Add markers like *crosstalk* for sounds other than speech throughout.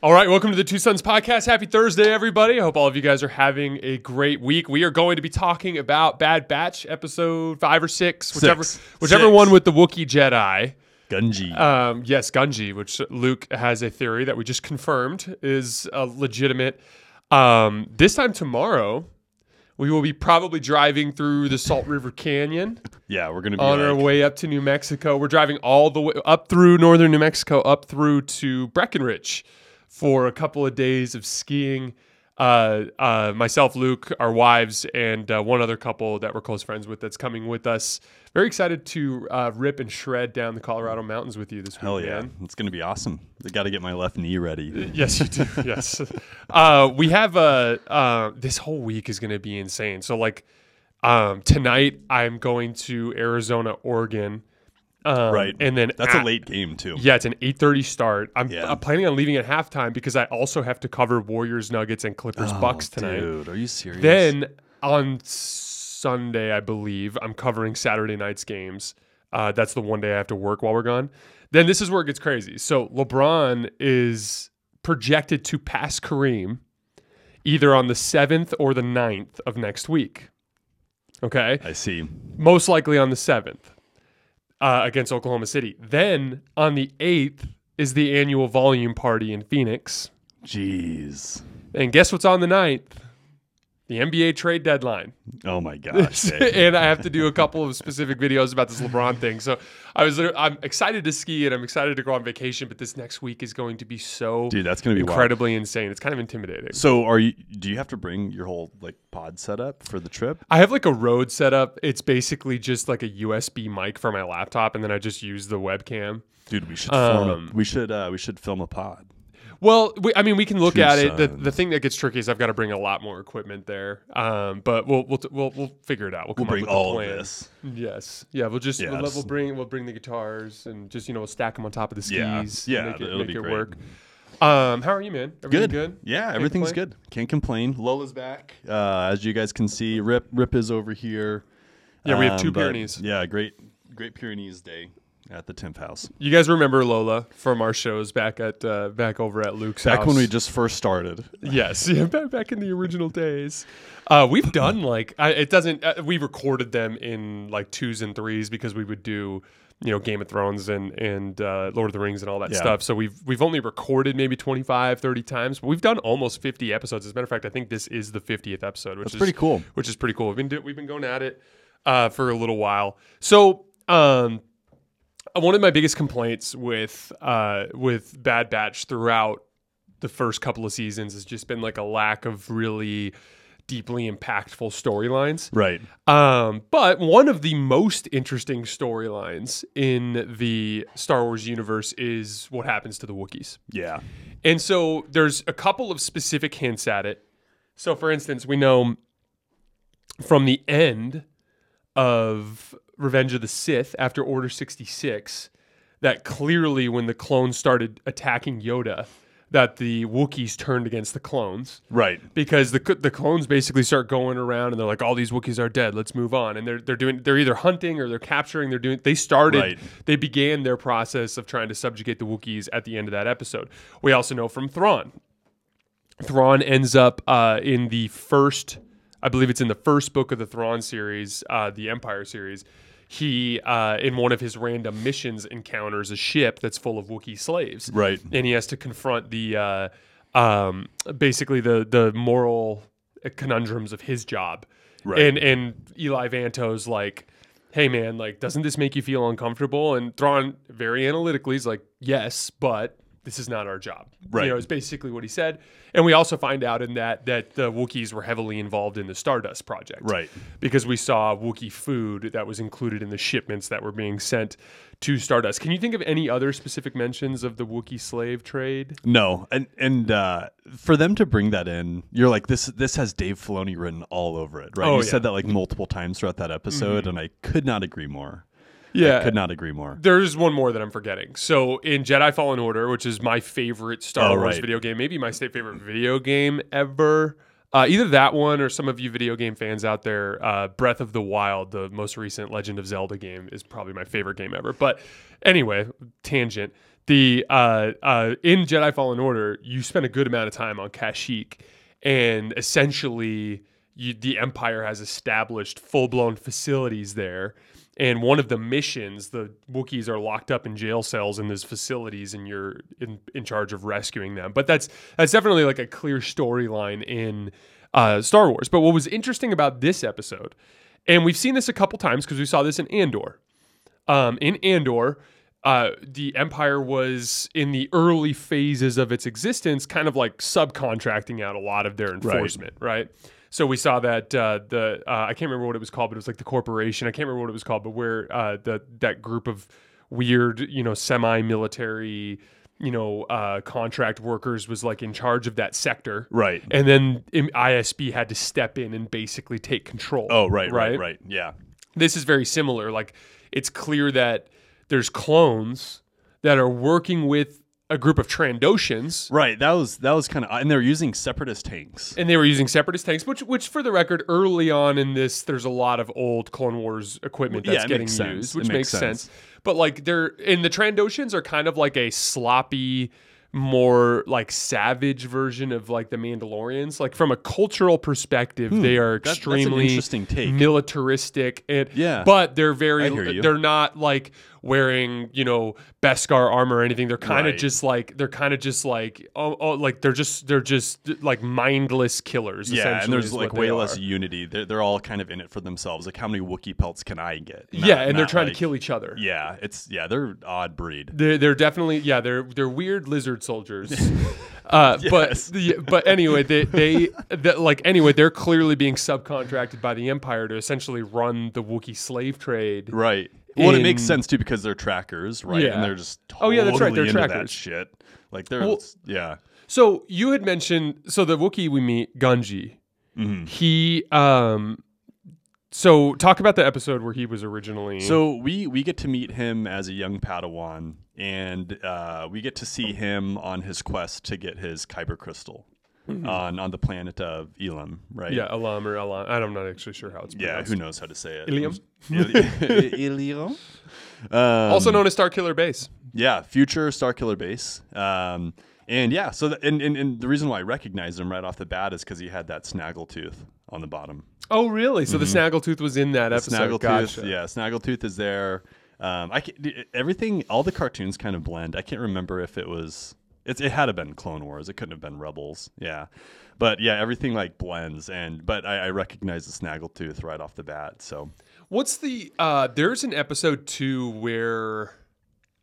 All right, welcome to the Two Sons Podcast. Happy Thursday, everybody. I hope all of you guys are having a great week. We are going to be talking about Bad Batch episode five or six, whichever Six. whichever Six. one with the Wookiee Jedi. Gunji. Um, yes, Gunji, which Luke has a theory that we just confirmed is uh, legitimate. Um, this time tomorrow, we will be probably driving through the Salt River Canyon *laughs* yeah, we're gonna be on our way up to New Mexico. We're driving all the way up through northern New Mexico, up through to Breckenridge for a couple of days of skiing. Uh, uh, myself, Luke, our wives, and uh, one other couple that we're close friends with that's coming with us. Very excited to uh, rip and shred down the Colorado mountains with you this week, hell yeah, man. it's gonna be awesome. I got to get my left knee ready. *laughs* Yes, you do. *laughs* yes. Uh, we have uh, uh, this whole week is going to be insane. So, like, um, tonight I'm going to Arizona, Oregon. Um, Right. And then That's a late game too. Yeah, it's an 8:30 start. I'm, Yeah. I'm planning on leaving at halftime because I also have to cover Warriors, Nuggets, and Clippers, Oh, Bucks tonight. Dude, are you serious? Then on Sunday, I believe I'm covering Saturday night's games. Uh, that's the one day I have to work while we're gone. Then this is where it gets crazy. So LeBron is projected to pass Kareem either on the seventh or the 9th of next week. Okay, I see. most likely on the seventh uh, against Oklahoma City. Then on the eighth is the annual volume party in Phoenix. Jeez. And guess what's on the 9th? The NBA trade deadline. Oh my gosh. *laughs* And I have to do a couple of specific videos about this LeBron thing. So I was I'm excited to ski and I'm excited to go on vacation, but this next week is going to be so Dude, that's gonna be wild. incredibly insane. It's kind of intimidating. So, are you? Do you have to bring your whole like pod setup for the trip? I have like a road setup. It's basically just like a USB mic for my laptop, and then I just use the webcam. Dude, we should Um, a, we should uh, we should film a pod. Well, we, I mean, we can look Two at it. The, the thing that gets tricky is I've got to bring a lot more equipment there. Um, but we'll we'll we'll, we'll figure it out. We'll, We'll bring up with all a of plan. this. Yes. Yeah. We'll just Yeah, we'll, just- we'll bring we'll bring the guitars and just you know we'll stack them on top of the skis. Yeah. Yeah, Make it, it'll make be it great. work. Um, how are you, man? Everything Good. good. Yeah, everything's complain? good. Can't complain. Lola's back. Uh, as you guys can see, Rip Rip is over here. Yeah, we have two Um, Pyrenees. Yeah, great Great Pyrenees Day at the Temp House. You guys remember Lola from our shows back at uh, back over at Luke's Back house? when we just first started. Yes, *laughs* yeah, back, back in the original days. Uh, we've done like I, it doesn't. Uh, we recorded them in like twos and threes because we would do you know Game of Thrones and and uh, Lord of the Rings and all that Yeah. stuff. So we've we've only recorded maybe 25, 30 times, but we've done almost fifty episodes. As a matter of fact, I think this is the fiftieth episode, which That's is pretty cool. Which is pretty cool. We've been do, we've been going at it uh, for a little while. So um, one of my biggest complaints with uh, with Bad Batch throughout the first couple of seasons has just been like a lack of really deeply impactful storylines. Right. Um, but one of the most interesting storylines in the Star Wars universe is what happens to the Wookiees. Yeah. And so there's a couple of specific hints at it. So, for instance, we know from the end of Revenge of the Sith after Order 66 that clearly when the clones started attacking Yoda, that the Wookiees turned against the clones Right. because the the clones basically start going around and they're like, all these Wookiees are dead. Let's move on. And they're they're doing they're either hunting or they're capturing. They're doing they started Right. they began their process of trying to subjugate the Wookiees at the end of that episode. We also know from Thrawn. Thrawn ends up uh, in the first, I believe it's in the first book of the Thrawn series, uh, the Empire series. He, uh, in one of his random missions, encounters a ship that's full of Wookiee slaves Right. and he has to confront the uh, um, basically the the moral conundrums of his job. Right. And and Eli Vanto's like, hey man, like, doesn't this make you feel uncomfortable? And Thrawn very analytically is like, yes, but this is not our job. Right. You know, it's basically what he said. And we also find out in that that the Wookiees were heavily involved in the Stardust project Right. because we saw Wookiee food that was included in the shipments that were being sent to Stardust. Can you think of any other specific mentions of the Wookiee slave trade? No, and and uh, for them to bring that in, you're like this. This has Dave Filoni written all over it, right? Oh, you yeah. Mm-hmm. said that like multiple times throughout that episode, and I could not agree more. Yeah. Could not agree more. There's one more that I'm forgetting. So in Jedi Fallen Order, which is my favorite Star Oh, Wars right. video game, maybe my state favorite video game ever. Uh, either that one or some of you video game fans out there, uh, Breath of the Wild, the most recent Legend of Zelda game, is probably my favorite game ever. But anyway, tangent. the uh, uh, in Jedi Fallen Order, you spend a good amount of time on Kashyyyk, and essentially, you, the Empire has established full blown facilities there. And one of the missions, the Wookiees are locked up in jail cells in those facilities, and you're in, in charge of rescuing them. But that's that's definitely like a clear storyline in uh, Star Wars. But what was interesting about this episode, and we've seen this a couple times because we saw this in Andor. Um, in Andor, uh, the Empire was in the early phases of its existence, kind of like subcontracting out a lot of their enforcement, right? So we saw that uh, the uh, I can't remember what it was called, but it was like the corporation. I can't remember what it was called, but where uh, the that group of weird, you know, semi-military, you know, uh, contract workers was like in charge of that sector, Right. and then ISB had to step in and basically take control. Oh, right, right, Right? right. Yeah. this is very similar. Like it's clear that there's clones that are working with a group of Trandoshans. Right. That was that was kind of and they're using separatist tanks. And they were using separatist tanks, which, which, for the record, early on in this, there's a lot of old Clone Wars equipment that's it getting sense. used, It which makes makes sense. sense. But like, they're and the Trandoshans are kind of like a sloppy, more like savage version of like the Mandalorians. Like from a cultural perspective, they are Hmm. that's an extremely interesting take. militaristic. And, Yeah. but they're very. I hear you. They're not like wearing you know Beskar armor or anything. They're kind of Right. just like they're kind of just like oh, oh like they're just they're just like mindless killers. Yeah, and there's like way less are. unity. They're, they're all kind of in it for themselves. Like, how many Wookiee pelts can I get? Not- yeah, and they're trying like- to kill each other. Yeah, it's yeah, they're odd breed. They're, they're definitely yeah they're they're weird lizard soldiers. *laughs* Uh, Yes. But but anyway, they they that like anyway they're clearly being subcontracted by the Empire to essentially run the Wookiee slave trade. Right. Well, it makes sense too because they're trackers, right? Yeah. And they're just totally Oh, yeah, that's right, they're trackers. shit. Like they're Well- yeah. So you had mentioned so the Wookiee we meet Gunji. Mm-hmm. He um. So talk about the episode where he was originally. So we we get to meet him as a young Padawan, and uh, we get to see him on his quest to get his Kyber crystal on on the planet of Elam, right? Mm-hmm. yeah, Elam or Elam. I'm not actually sure how it's pronounced. Yeah, who knows how to say it? Ilium? *laughs* Ili- *laughs* Ilium. Um, also known as Star Killer Base. yeah, future Star Killer base. Um, and yeah, so the, and, and and the reason why I recognized him right off the bat is because he had that snaggletooth on the bottom. Oh, really? So the Snaggletooth was in that episode. Mm-hmm. Snaggletooth, Gotcha. yeah, Snaggletooth is there. Um, I can, everything, all the cartoons kind of blend. I can't remember if it was. It's, it had to been Clone Wars. It couldn't have been Rebels. Yeah, but yeah, everything like blends. And but I, I recognize the Snaggletooth right off the bat. So What's the? uh There's an episode two where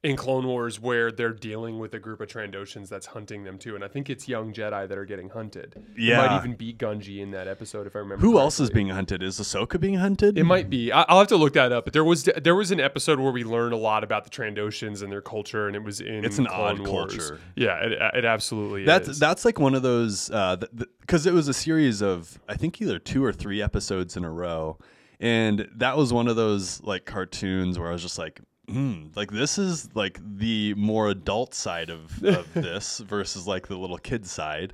in Clone Wars where they're dealing with a group of Trandoshans that's hunting them too, and I think it's young Jedi that are getting hunted. it Yeah. might even be Gunji in that episode if I remember. who else is being hunted? Is Ahsoka being hunted? It might be. I- I'll have to look that up. But there was there was an episode where we learned a lot about the Trandoshans and their culture, and it was in. It's an Clone odd Wars. culture. Yeah, it, it absolutely That's is. that's like one of those uh, because it was a series of I think either two or three episodes in a row, and that was one of those like cartoons where I was just like, hmm, like this is like the more adult side of, of *laughs* this versus like the little kid side.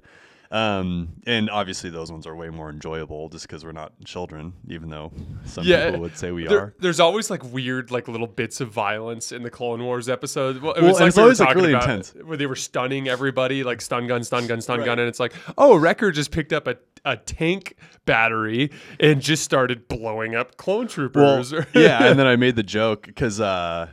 Um, and obviously those ones are way more enjoyable just because we're not children, even though some Yeah, people would say we There- are. There's always like weird, like little bits of violence in the Clone Wars episode. Well, it was like it's we always, like, really intense. where they were stunning everybody, like stun gun, stun gun, stun Right. gun, and it's like, oh, Wrecker just picked up a, a tank battery and just started blowing up clone Well, troopers. *laughs* yeah, and then I made the joke because uh,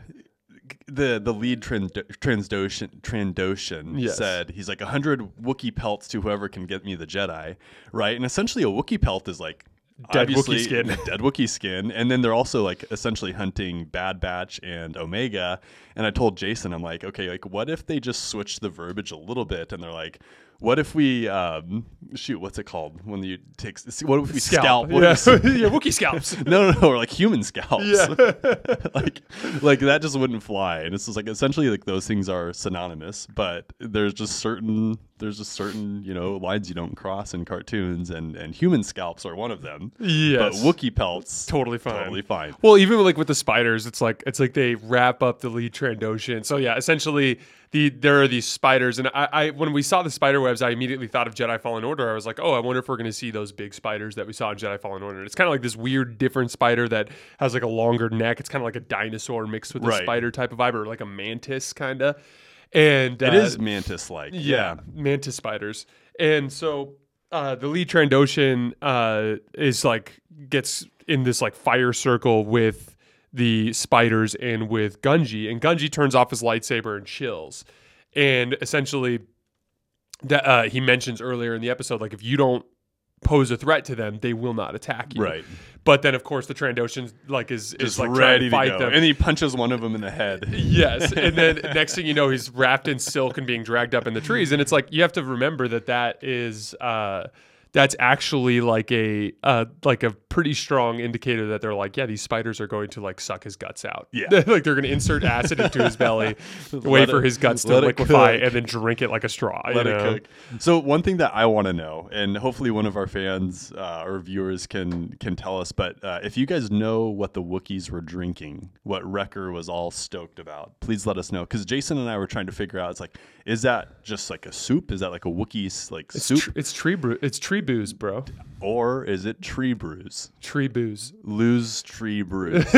the the lead trans- Transdoshan Trandoshan Yes. said he's like hundred Wookiee pelts to whoever can get me the Jedi, right? And essentially, a Wookiee pelt is like Dead Wookiee obviously skin. *laughs* dead Wookiee skin, and then they're also like essentially hunting Bad Batch and Omega. And I told Jason, I'm like, okay, like what if they just switch the verbiage a little bit, and they're like. What if we um, shoot? What's it called when you take? What if we scalp? What Yeah, *laughs* yeah, Wookiee scalps. *laughs* no, no, no, or like human scalps. Yeah. *laughs* like, like that just wouldn't fly. And it's just like essentially like those things are synonymous, but there's just certain there's just certain you know lines you don't cross in cartoons, and and human scalps are one of them. Yes. but Wookiee pelts Totally fine. totally fine. Well, even like with the spiders, it's like it's like they wrap up the lead Trandoshan. So yeah, essentially the there are these spiders, and I, I when we saw the spider webs, I immediately thought of Jedi Fallen Order. I was like, oh, I wonder if we're going to see those big spiders that we saw in Jedi Fallen Order. And it's kind of like this weird, different spider that has like a longer neck. It's kind of like a dinosaur mixed with a Right. spider type of vibe, or like a mantis kind of. And It uh, is mantis like. yeah, mantis spiders. And so uh, the lead Trandoshan uh, is like gets in this like fire circle with the spiders and with Gunji, and Gunji turns off his lightsaber and chills. And essentially, that uh, he mentions earlier in the episode, like if you don't pose a threat to them, they will not attack you. Right. But then, of course, the Trandoshan like is is Just like ready to to fight go. them. And he punches one of them in the head. Yes, *laughs* and then next thing you know, he's wrapped in silk and being dragged up in the trees. And it's like you have to remember that that is uh, that's actually like a uh, like a pretty strong indicator that they're like, yeah, these spiders are going to like suck his guts out. Yeah. *laughs* like they're going to insert acid into his belly, *laughs* wait for it- his guts to liquefy, and then drink it like a straw. Let you it know? cook. So one thing that I want to know, and hopefully one of our fans uh, or viewers can can tell us, but uh, if you guys know what the Wookiees were drinking, what Wrecker was all stoked about, please let us know. Because Jason and I were trying to figure out, it's like, is that just like a soup? Is that like a Wookiees like It's, soup, tr- it's tree brew. It's tree booze, bro. or is it tree brews? Tree booze. Lose tree brews. *laughs*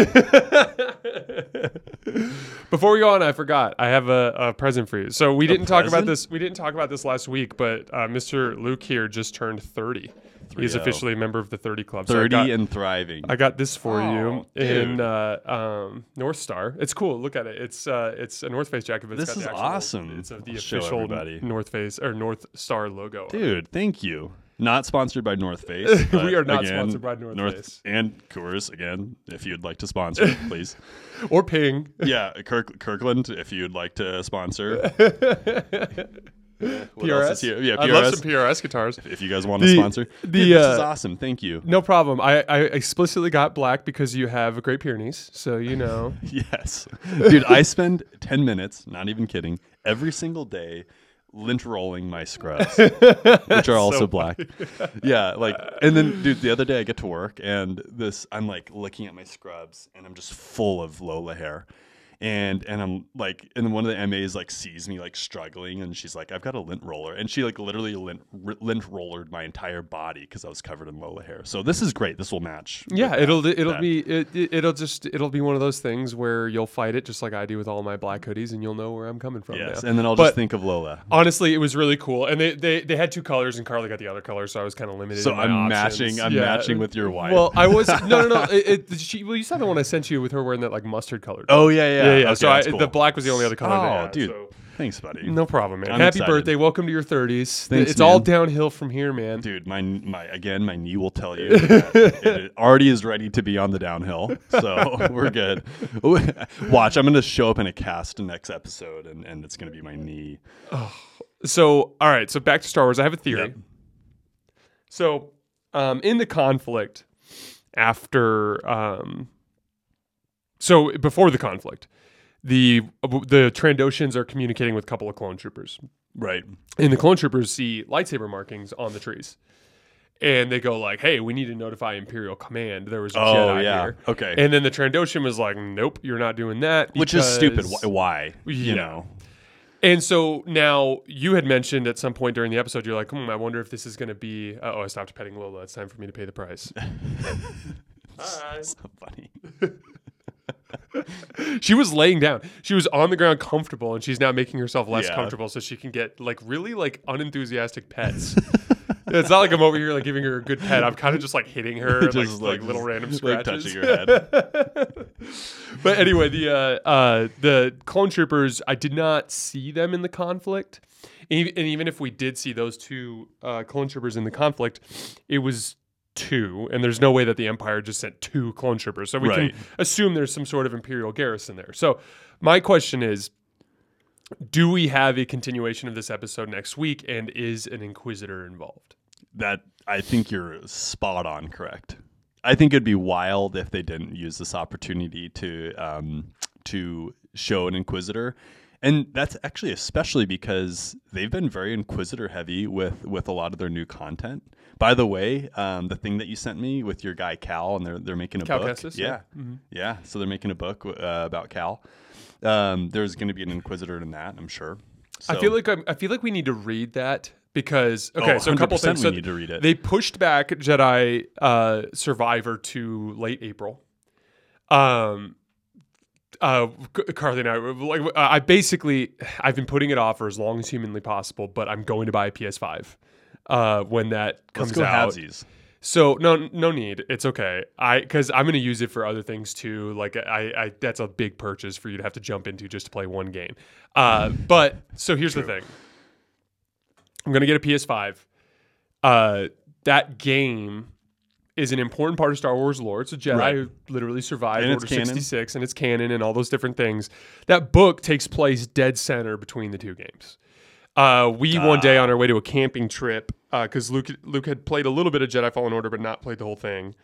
Before we go on, I forgot. I have a, a present for you. So we didn't talk about present? this. We didn't talk about this last week, but uh, Mr. Luke here just turned thirty. He's 3-0. officially a member of the Thirty Club. So I Thirty got, and thriving. I got this for you in dude. uh, um, North Star. It's cool. Look at it. It's uh, it's a North Face jacket. But it's This got is the actual, awesome. It's of the I'll show official everybody. North Face or North Star logo. on it. Dude, thank you. Not sponsored by North Face. *laughs* We are not again, sponsored by North Face. And Coors, again, if you'd like to sponsor, *laughs* please. or Ping. Yeah, Kirk, Kirkland, if you'd like to sponsor. *laughs* What PRS. else here? Yeah, I love some PRS guitars. If you guys want to The- sponsor. the, Dude, this is uh, awesome. Thank you. No problem. I, I explicitly got black because you have a Great Pyrenees, so you know. Yes. Dude, I spend 10 minutes, not even kidding, every single day lint rolling my scrubs, *laughs* which are also black. yeah, like, and then, dude, the other day I get to work and this, I'm like looking at my scrubs and I'm just full of Lola hair. And and I'm like, and one of the MAs like sees me like struggling, and she's like, "I've got a lint roller," and she like literally lint r- lint rollered my entire body because I was covered in Lola hair. So this is great. This will match. Yeah, it'll it'll that. be it, it'll just it'll be one of those things where you'll fight it just like I do with all my black hoodies, and you'll know where I'm coming from. yes, now. and then I'll But- just think of Lola. Honestly, it was really cool, and they, they they had two colors, and Carly got the other color, so I was kind of limited. So I'm options. matching. I'm Yeah. matching with your wife. Well, I was no no no. *laughs* It, it, she, well, you saw the one I sent you with her wearing that like mustard colored. oh yeah, yeah, yeah, yeah. Okay, so I, cool. the black was the only other color. they Oh, had, dude, so- thanks, buddy. No problem, man. I'm Happy excited. birthday. Welcome to your 30s. Thanks, it's all downhill from here, man. Dude, my my again, my knee will tell you *laughs* that it already is ready to be on the downhill. So *laughs* we're good. *laughs* Watch, I'm gonna show up in a cast next episode, and and it's gonna be my knee. So, all right. So back to Star Wars. I have a theory. Yep. So, um, in the conflict after, um, so before the conflict, the the Trandoshans are communicating with a couple of clone troopers, Right. and the clone troopers see lightsaber markings on the trees. And they go like, "Hey, we need to notify Imperial Command. There was a Oh Jedi yeah. here." Okay. And then the Trandoshan was like, "Nope, you're not doing that." Which is stupid. Why? why? Yeah. You know. And so now you had mentioned at some point during the episode, you're like, hmm, I wonder if this is going to be. Oh, I stopped petting Lola. It's time for me to pay the price. Hi. *laughs* *laughs* So funny. *laughs* *laughs* She was laying down. She was on the ground comfortable, and she's now making herself less Yeah. comfortable so she can get like really like unenthusiastic pets. *laughs* it's not like I'm over here like giving her a good pet. I'm kind of just like hitting her, and, Just, like, like like, little random just, *laughs* like, scratches. touching your head. but anyway, the uh, uh, the clone troopers, I did not see them in the conflict, and even, and even if we did see those two uh, clone troopers in the conflict, it was two, and there's no way that the Empire just sent two clone troopers, so we Right. can assume there's some sort of Imperial garrison there. So my question is. Do we have a continuation of this episode next week, and is an Inquisitor involved? that I think you're spot on correct. I think it'd be wild if they didn't use this opportunity to um, to show an inquisitor, and that's actually especially because they've been very inquisitor heavy with with a lot of their new content. By the way, um, the thing that you sent me with your guy Cal, and they're they're making a Cal book. Kestis, yeah, yeah. yeah. So they're making a book uh, about Cal. Um, there's going to be an inquisitor in that, I'm sure. I feel like I'm, I feel like we need to read that because okay, Oh, so a couple 100% things. we So need to read it. They pushed back Jedi uh, Survivor to late April. Um, uh, Carly and I, like, uh, I basically, I've been putting it off for as long as humanly possible, but I'm going to buy a PS5 uh, when that comes out. halvesies. So no, no need. It's okay. I because I'm going to use it for other things too. Like I, I, that's a big purchase for you to have to jump into just to play one game. Uh, but so here's the thing. I'm going to get a PS5. Uh, that game is an important part of Star Wars lore. It's a Jedi Right. who literally survived And Order 66 and it's canon and all those different things. That book takes place dead center between the two games. Uh, we one day on our way to a camping trip because Luke Luke had played a little bit of Jedi Fallen Order but not played the whole thing.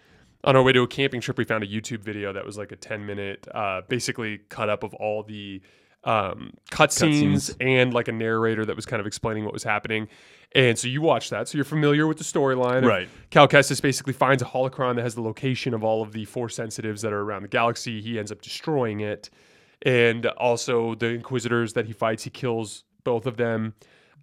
On our way to a camping trip, we found a YouTube video that was like a ten minute, uh, basically cut up of all the um, cutscenes Cutscenes. and like a narrator that was kind of explaining what was happening. And so you watch that, so you're familiar with the storyline. Right. Cal Kestis basically finds a holocron that has the location of all of the force sensitives that are around the galaxy. He ends up destroying it. And also the Inquisitors that he fights, he kills both of them.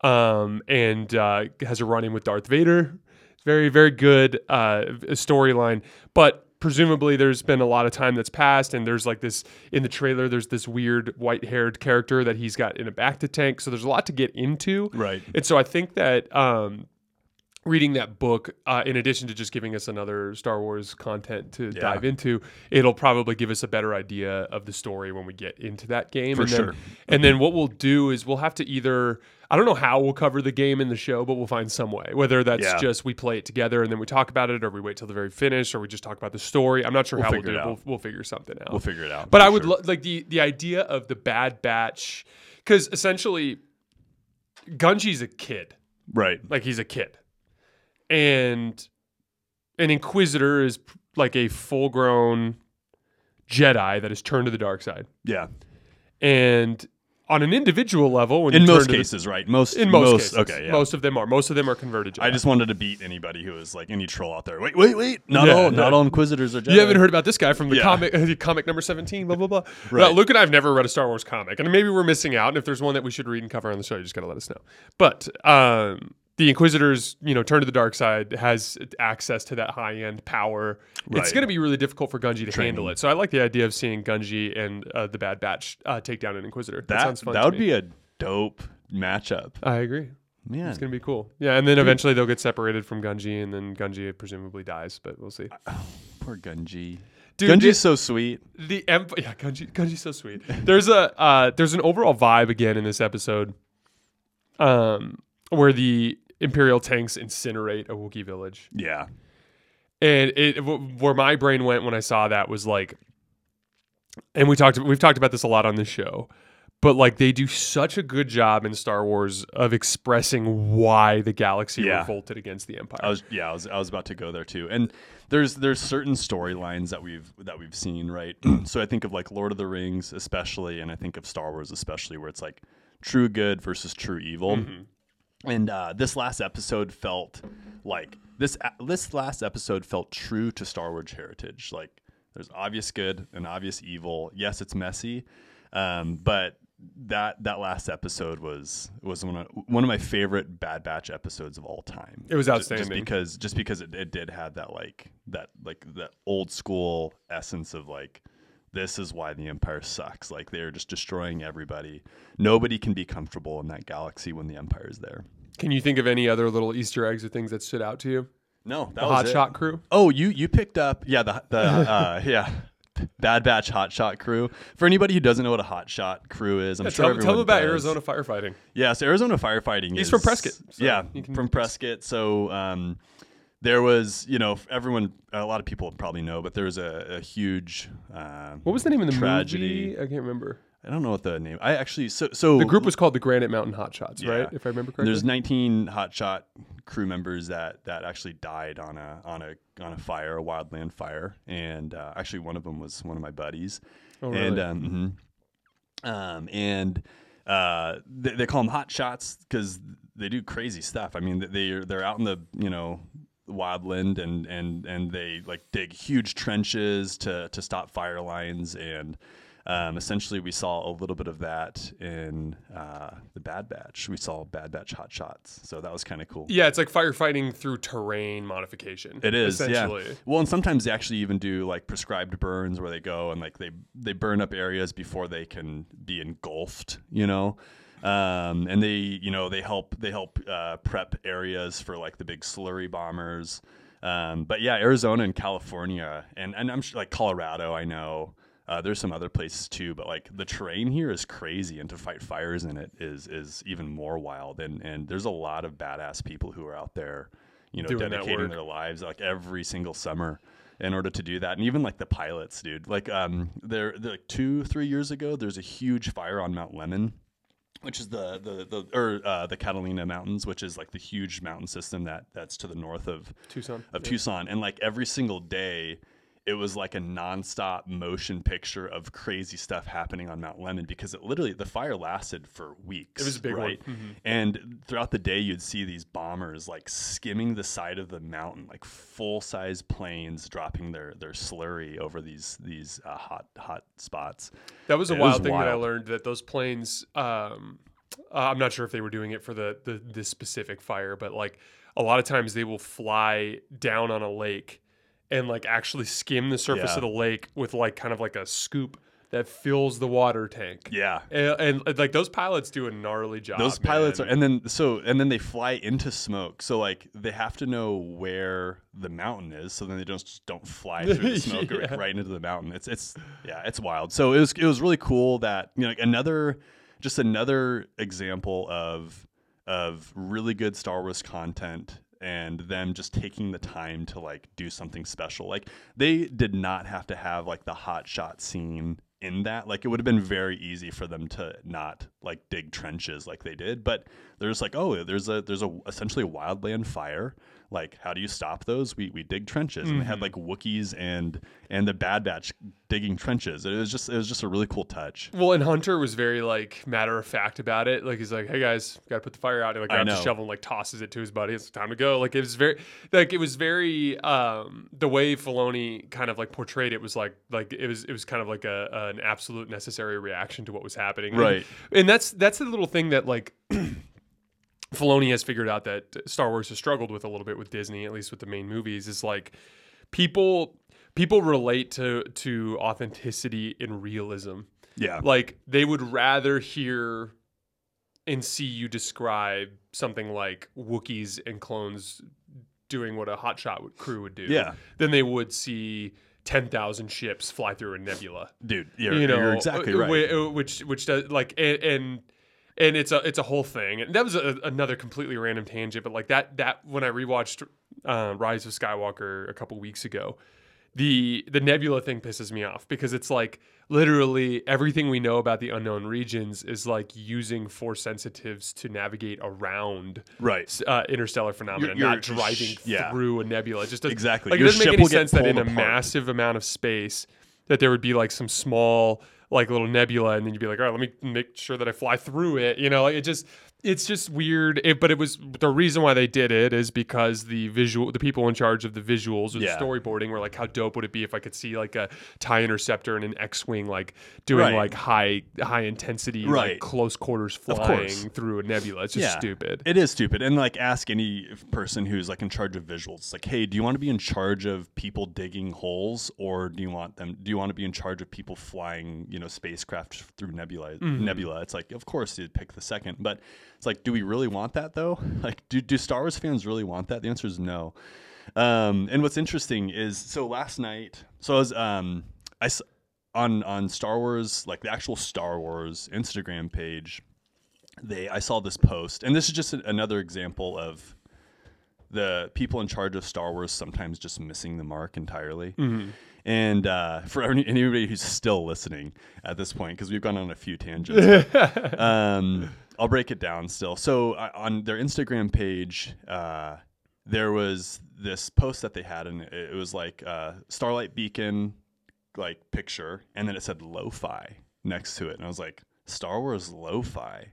Um, and uh, has a run in with Darth Vader. Very, very good uh, storyline. But presumably there's been a lot of time that's passed and there's like this in the trailer there's this weird white haired character that he's got in a back to tank so there's a lot to get into Right. and so I think that um, reading that book, uh, in addition to just giving us another Star Wars content to Yeah. dive into, it'll probably give us a better idea of the story when we get into that game. For and then, sure. And then what we'll do is we'll have to either. I don't know how we'll cover the game in the show, but we'll find some way. Whether that's Yeah. just we play it together and then we talk about it, or we wait till the very finish, or we just talk about the story. I'm not sure We'll how we'll do it it. We'll, we'll figure something out. We'll figure it out. But I would sure. lo- like the the idea of the Bad Batch, because essentially, Gunji's a kid, right. like he's a kid, and an Inquisitor is like a full grown Jedi that has turned to the dark side, Yeah. and on an individual level, when In most the- cases, right? Most. in most, cases, Okay. Yeah. most of them are. Most of them are converted. Jedi. I just wanted to beat anybody who is like any troll out there. Wait, wait, wait! Not Yeah, all, not all Inquisitors are Jedi. You haven't heard about this guy from the Yeah. comic, *laughs* comic number seventeen, blah blah blah. Right. Well, Luke and I have never read a Star Wars comic, and maybe we're missing out. And if there's one that we should read and cover on the show, you just gotta let us know. But um, the Inquisitors, you know, turn to the dark side, has access to that high end power. It's gonna be really difficult for Gunji to handle it. So I like the idea of seeing Gunji and uh, the Bad Batch uh, take down an Inquisitor. That, That sounds fun. that to would me. be a dope matchup. I agree. Man, It's gonna be cool. Yeah, and then eventually they'll get separated from Gunji, and then Gunji presumably dies, but we'll see. *sighs* poor Gunji. Dude, Gunji's this- so sweet. the emp- yeah Gunji Gunji's so sweet. There's a uh, there's an overall vibe again in this episode, um, where the Imperial tanks incinerate a Wookiee village, Yeah. and it w- where my brain went when I saw that was like, and we talked we've talked about this a lot on this show, but like they do such a good job in Star Wars of expressing why the galaxy Yeah. revolted against the Empire. I was yeah, I was I was about to go there too. And there's there's certain storylines that we've that we've seen, right? *clears throat* so I think of like Lord of the Rings especially and I think of Star Wars especially where it's like true good versus true evil. Mm-hmm. And uh, this last episode felt like this this last episode felt true to Star Wars heritage. Like there's obvious good and obvious evil. Yes, it's messy. Um, but that that last episode was was one of one of my favorite Bad Batch episodes of all time. It was Ju- just outstanding. because just because it, it did have that like that like that old school essence of like this is why the empire sucks like they're just destroying everybody nobody can be comfortable in that galaxy when the empire is there Can you think of any other little Easter eggs or things that stood out to you? no that The Hot Shot crew. oh you you picked up yeah the the *laughs* uh, yeah bad batch hot shot crew for anybody who doesn't know what a hot shot crew is i'm Yeah, sure tell, tell everyone them about does. Arizona firefighting. Yeah, so Arizona firefighting. He's is, from Prescott, so yeah, from Prescott. So um, there was, you know, everyone, a lot of people probably know, but there was a, a huge. Uh, What was the name of the Tragedy. movie? I can't remember. I don't know what the name. I actually so so The group was called the Granite Mountain Hotshots, Yeah. right? If I remember correctly. There's 19 hotshot crew members that that actually died on a on a on a fire, a wildland fire, and uh, actually one of them was one of my buddies. Oh, really? And um, mhm. um and uh, they, they call them hot shots because they do crazy stuff. I mean, they they're out in the you know wildland and and and they like dig huge trenches to to stop fire lines and um, essentially, we saw a little bit of that in uh, the Bad Batch. We saw Bad Batch hot shots, so that was kind of cool. Yeah, it's like firefighting through terrain modification. It is, essentially. yeah. Well, and sometimes they actually even do like prescribed burns where they go and like they they burn up areas before they can be engulfed. You know, um, and they you know they help they help uh, prep areas for like the big slurry bombers. Um, but yeah, Arizona and California, and and I'm sure like Colorado, I know. Uh, there's some other places too, but like the terrain here is crazy, and to fight fires in it is is even more wild. And and there's a lot of badass people who are out there, you know, Doing dedicating their lives like every single summer in order to do that. And even like the pilots, dude. Like um, there, like two three years ago, there's a huge fire on Mount Lemmon which is the the the or uh, the Catalina Mountains, which is like the huge mountain system that that's to the north of Tucson. of Tucson, and like every single day, it was like a nonstop motion picture of crazy stuff happening on Mount Lemmon because it literally the fire lasted for weeks. It was a big one. right? And throughout the day, you'd see these bombers like skimming the side of the mountain, like full size planes dropping their their slurry over these these uh, hot hot spots. That was a It wild was thing that I learned that those planes. Um, uh, I'm not sure if they were doing it for the, the this specific fire, but like a lot of times they will fly down on a lake and like actually skim the surface Yeah. of the lake with like kind of like a scoop that fills the water tank. Yeah, And, and, like those pilots do a gnarly job. those pilots are and then so and then they fly into smoke so like they have to know where the mountain is so then they don't just don't fly through the *laughs* smoke or, right into the mountain it's it's yeah it's wild so it was it was really cool that you know like another just another example of of really good Star Wars content and them just taking the time to like do something special. Like they did not have to have like the hot shot scene in that. Like it would have been very easy for them to not like dig trenches like they did, but they're just like, oh, there's a there's a essentially a wildland fire. Like, how do you stop those? We we dig trenches, and they had like Wookiees and and the Bad Batch digging trenches. It was just it was just a really cool touch. Well, and Hunter was very like matter of fact about it. Like he's like, "Hey guys, got to put the fire out." And like grabs a shovel and like tosses it to his buddy. It's time to go. Like it was very, like it was very. um The way Filoni kind of like portrayed it was like like it was it was kind of like a an absolute necessary reaction to what was happening. Right. And, and that's that's the little thing that like. *clears throat* Filoni has figured out that Star Wars has struggled with a little bit with Disney, at least with the main movies, is like people people relate to to authenticity and realism Yeah, like they would rather hear and see you describe something like Wookiees and clones doing what a hotshot crew would do Yeah. than they would see 10,000 ships fly through a nebula. dude, you're, you know, you're exactly uh, right. uh, Which which does like and and, and it's a it's a whole thing. And that was a, another completely random tangent, but like that that when I rewatched uh, Rise of Skywalker a couple weeks ago, the the nebula thing pisses me off because it's like literally everything we know about the unknown regions is like using force sensitives to navigate around right. uh, interstellar phenomena, You're- you're- not driving yeah. through a nebula. It just doesn't, Exactly. Like it doesn't make any sense that in a apart. massive amount of space that there would be like some small like a little nebula, and then you'd be like, all right, let me make sure that I fly through it. You know, like it just it's just weird. It, but it was the reason why they did it is because the visual, the people in charge of the visuals or Yeah. the storyboarding were like, how dope would it be if I could see like a tie interceptor and an X-wing like doing Right. like high high intensity Right. like close quarters flying through a nebula. It's just Yeah. stupid. It is stupid. And like ask any person who's like in charge of visuals. It's like, hey, do you want to be in charge of people digging holes or do you want them do you want to be in charge of people flying, you know, spacecraft through nebula Mm-hmm. nebula? It's like, of course you'd pick the second. But it's like, do we really want that though? *laughs* Like do do Star Wars fans really want that? The answer is no. Um, and what's interesting is so last night, so I was um I on on Star Wars, like the actual Star Wars Instagram page, they I saw this post, and this is just a- another example of the people in charge of Star Wars sometimes just missing the mark entirely. And uh, for any- anybody who's still listening at this point, because we've gone on a few tangents, *laughs* but, um, I'll break it down still. So uh, on their Instagram page, uh, there was this post that they had, and it it was like uh, Starlight Beacon, like picture, and then it said lo-fi next to it, and I was like, Star Wars lo-fi.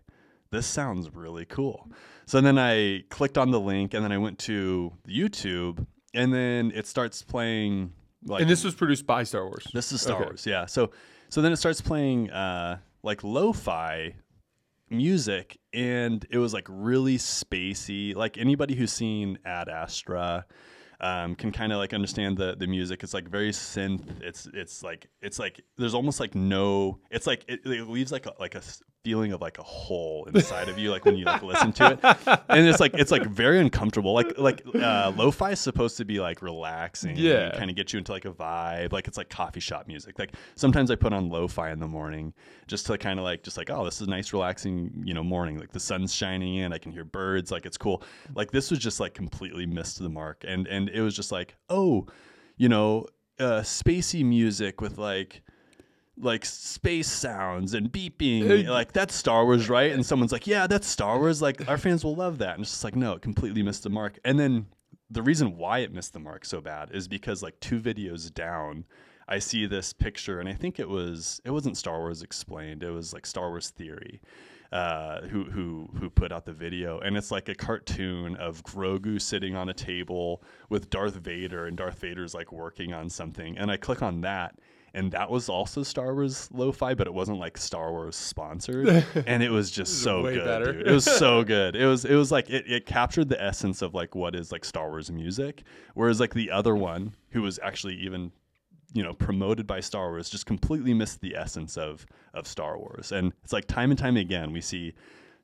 This sounds really cool. So then I clicked on the link, and then I went to YouTube, and then it starts playing like and this was produced by Star Wars. this is Star Okay. Wars, yeah. So So then it starts playing uh, like lo-fi music, and it was like really spacey. Like anybody who's seen Ad Astra. Um, can kind of like understand the the music. It's like very synth. It's it's like it's like there's almost like no. It's like it, it leaves like a, like a feeling of like a hole inside of you, like when you like listen to it, and it's like it's like very uncomfortable. Like like uh, lo-fi is supposed to be like relaxing, Yeah. kind of get you into like a vibe. Like it's like coffee shop music. Like sometimes I put on lo-fi in the morning just to kind of like just like oh this is a nice relaxing you know morning. Like the sun's shining in, I can hear birds. Like it's cool. Like this was just like completely missed the mark, and and it was just like oh, you know, uh, spacey music with like like space sounds and beeping. Like that's Star Wars, right? And someone's like, "Yeah, that's Star Wars. Like our fans will love that." And it's just like, no, it completely missed the mark. And then the reason why it missed the mark so bad is because like two videos down, I see this picture, and I think it was it wasn't Star Wars explained. It was like Star Wars theory. Uh, who who who put out the video and it's like a cartoon of Grogu sitting on a table with Darth Vader and Darth Vader's like working on something and I click on that and that was also Star Wars lo-fi, but it wasn't like Star Wars sponsored, *laughs* and it was just so good. better. Dude. It was so *laughs* good. It was it was like it, it captured the essence of like what is like Star Wars music, whereas like the other one, who was actually even you know promoted by Star Wars, just completely missed the essence of of Star Wars. And it's like time and time again we see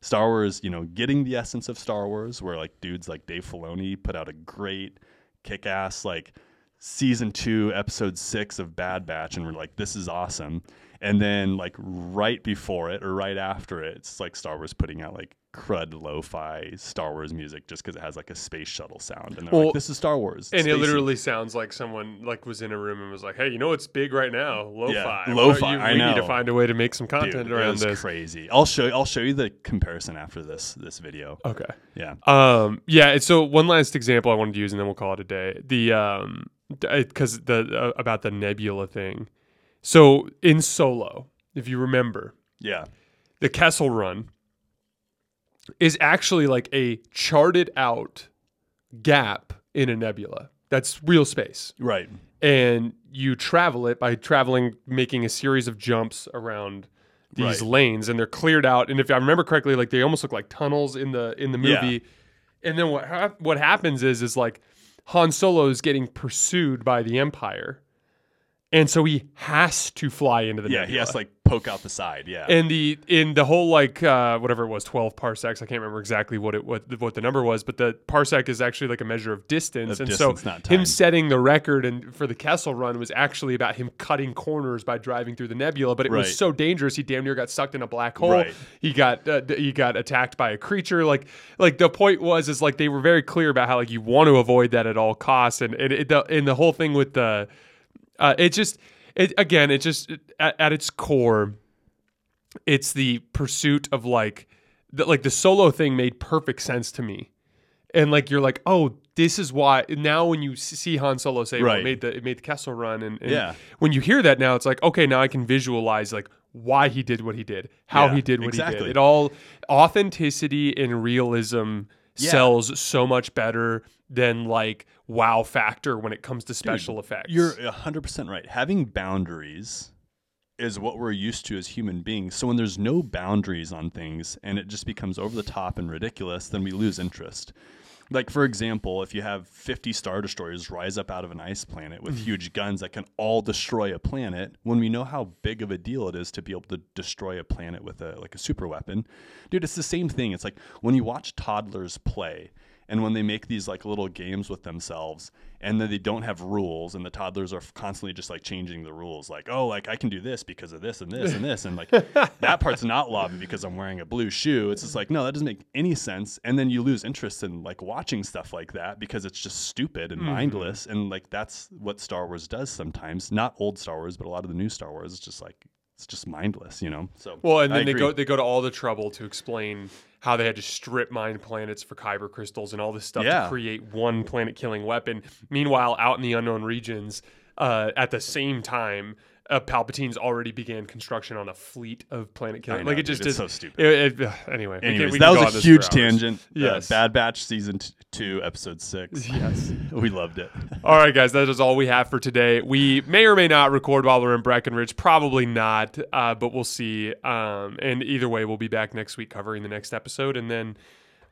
Star Wars, you know, getting the essence of Star Wars, where like dudes like Dave Filoni put out a great kick-ass like season two, episode six of Bad Batch, and we're like, this is awesome. And then like right before it or right after it, it's like Star Wars putting out like crud lo-fi Star Wars music just because it has like a space shuttle sound, and they're Well, like, this is Star Wars. And it literally sounds like someone like was in a room and was like, "Hey, you know what's big right now? Lo-fi. Yeah, lo-fi, you- I we need to find a way to make some Dude, content it around this." crazy. I'll show I'll show you the comparison after this this video. Okay. Yeah. Um, yeah. So one last example I wanted to use, and then we'll call it a day. The um, because the uh, about the nebula thing. So in Solo, if you remember, Yeah. the Kessel Run is actually like a charted out gap in a nebula. That's real space. Right. and you travel it by traveling, making a series of jumps around these Right. lanes, and they're cleared out. And if I remember correctly, like they almost look like tunnels in the in the Yeah. movie. And then what hap- what happens is is like Han Solo is getting pursued by the Empire, and so he has to fly into the Yeah. nebula. He has to like poke out the side. Yeah. And the in the whole like uh, whatever it was, twelve parsecs. I can't remember exactly what it what the, what the number was, but the parsec is actually like a measure of distance. Of and distance, so not him setting the record and for the Kessel Run was actually about him cutting corners by driving through the nebula. But it Right. was so dangerous, he damn near got sucked in a black hole. Right. He got uh, he got attacked by a creature. Like like the point was is like they were very clear about how like you want to avoid that at all costs. And and it, the and the whole thing with the uh, it just it again it just at, at its core it's the pursuit of like the, like the solo thing made perfect sense to me and like you're like oh this is why now when you see Han Solo say well, it Right. made the it made the Kessel run and, and Yeah. when you hear that now it's like okay now I can visualize like why he did what he did how Yeah, he did what he did it all authenticity and realism Yeah. sells so much better than like wow factor when it comes to special effects You're 100% right. Having boundaries is what we're used to as human beings. So when there's no boundaries on things and it just becomes over the top and ridiculous, then we lose interest. Like for example, if you have 50 star destroyers rise up out of an ice planet with mm-hmm. huge guns that can all destroy a planet, when we know how big of a deal it is to be able to destroy a planet with a like a super weapon, dude, it's the same thing. It's like when you watch toddlers play and when they make these like little games with themselves and then they don't have rules and the toddlers are constantly just like changing the rules like oh like i can do this because of this and this and this and like *laughs* that part's not lobby because i'm wearing a blue shoe. It's just like no that doesn't make any sense. And then you lose interest in like watching stuff like that because it's just stupid and mm-hmm. mindless. And like that's what star wars does sometimes. Not old star wars but a lot of the new star wars. It's just like it's just mindless you know so Well, and I then they agree. go they go to all the trouble to explain how they had to strip mine planets for kyber crystals and all this stuff Yeah. to create one planet killing weapon. Meanwhile, out in the unknown regions, uh, at the same time, uh, Palpatine's already began construction on a fleet of planet I killing. Like it dude, just is so stupid. It, it, anyway, we can- Anyways, we that go on was a huge tangent. Uh, Yes. Bad Batch season t- two, episode six. *laughs* Yes. *laughs* we loved it. *laughs* All right, guys, that is all we have for today. We may or may not record while we're in Breckenridge. Probably not, uh, but we'll see. Um, and either way, we'll be back next week covering the next episode. And then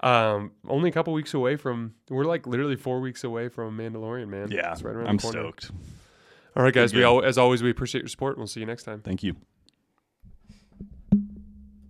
um, only a couple weeks away from, we're like literally four weeks away from Mandalorian, man. Yeah, It's right around I'm the corner. stoked. All right, guys, we all, as always, we appreciate your support, we'll see you next time. Thank you.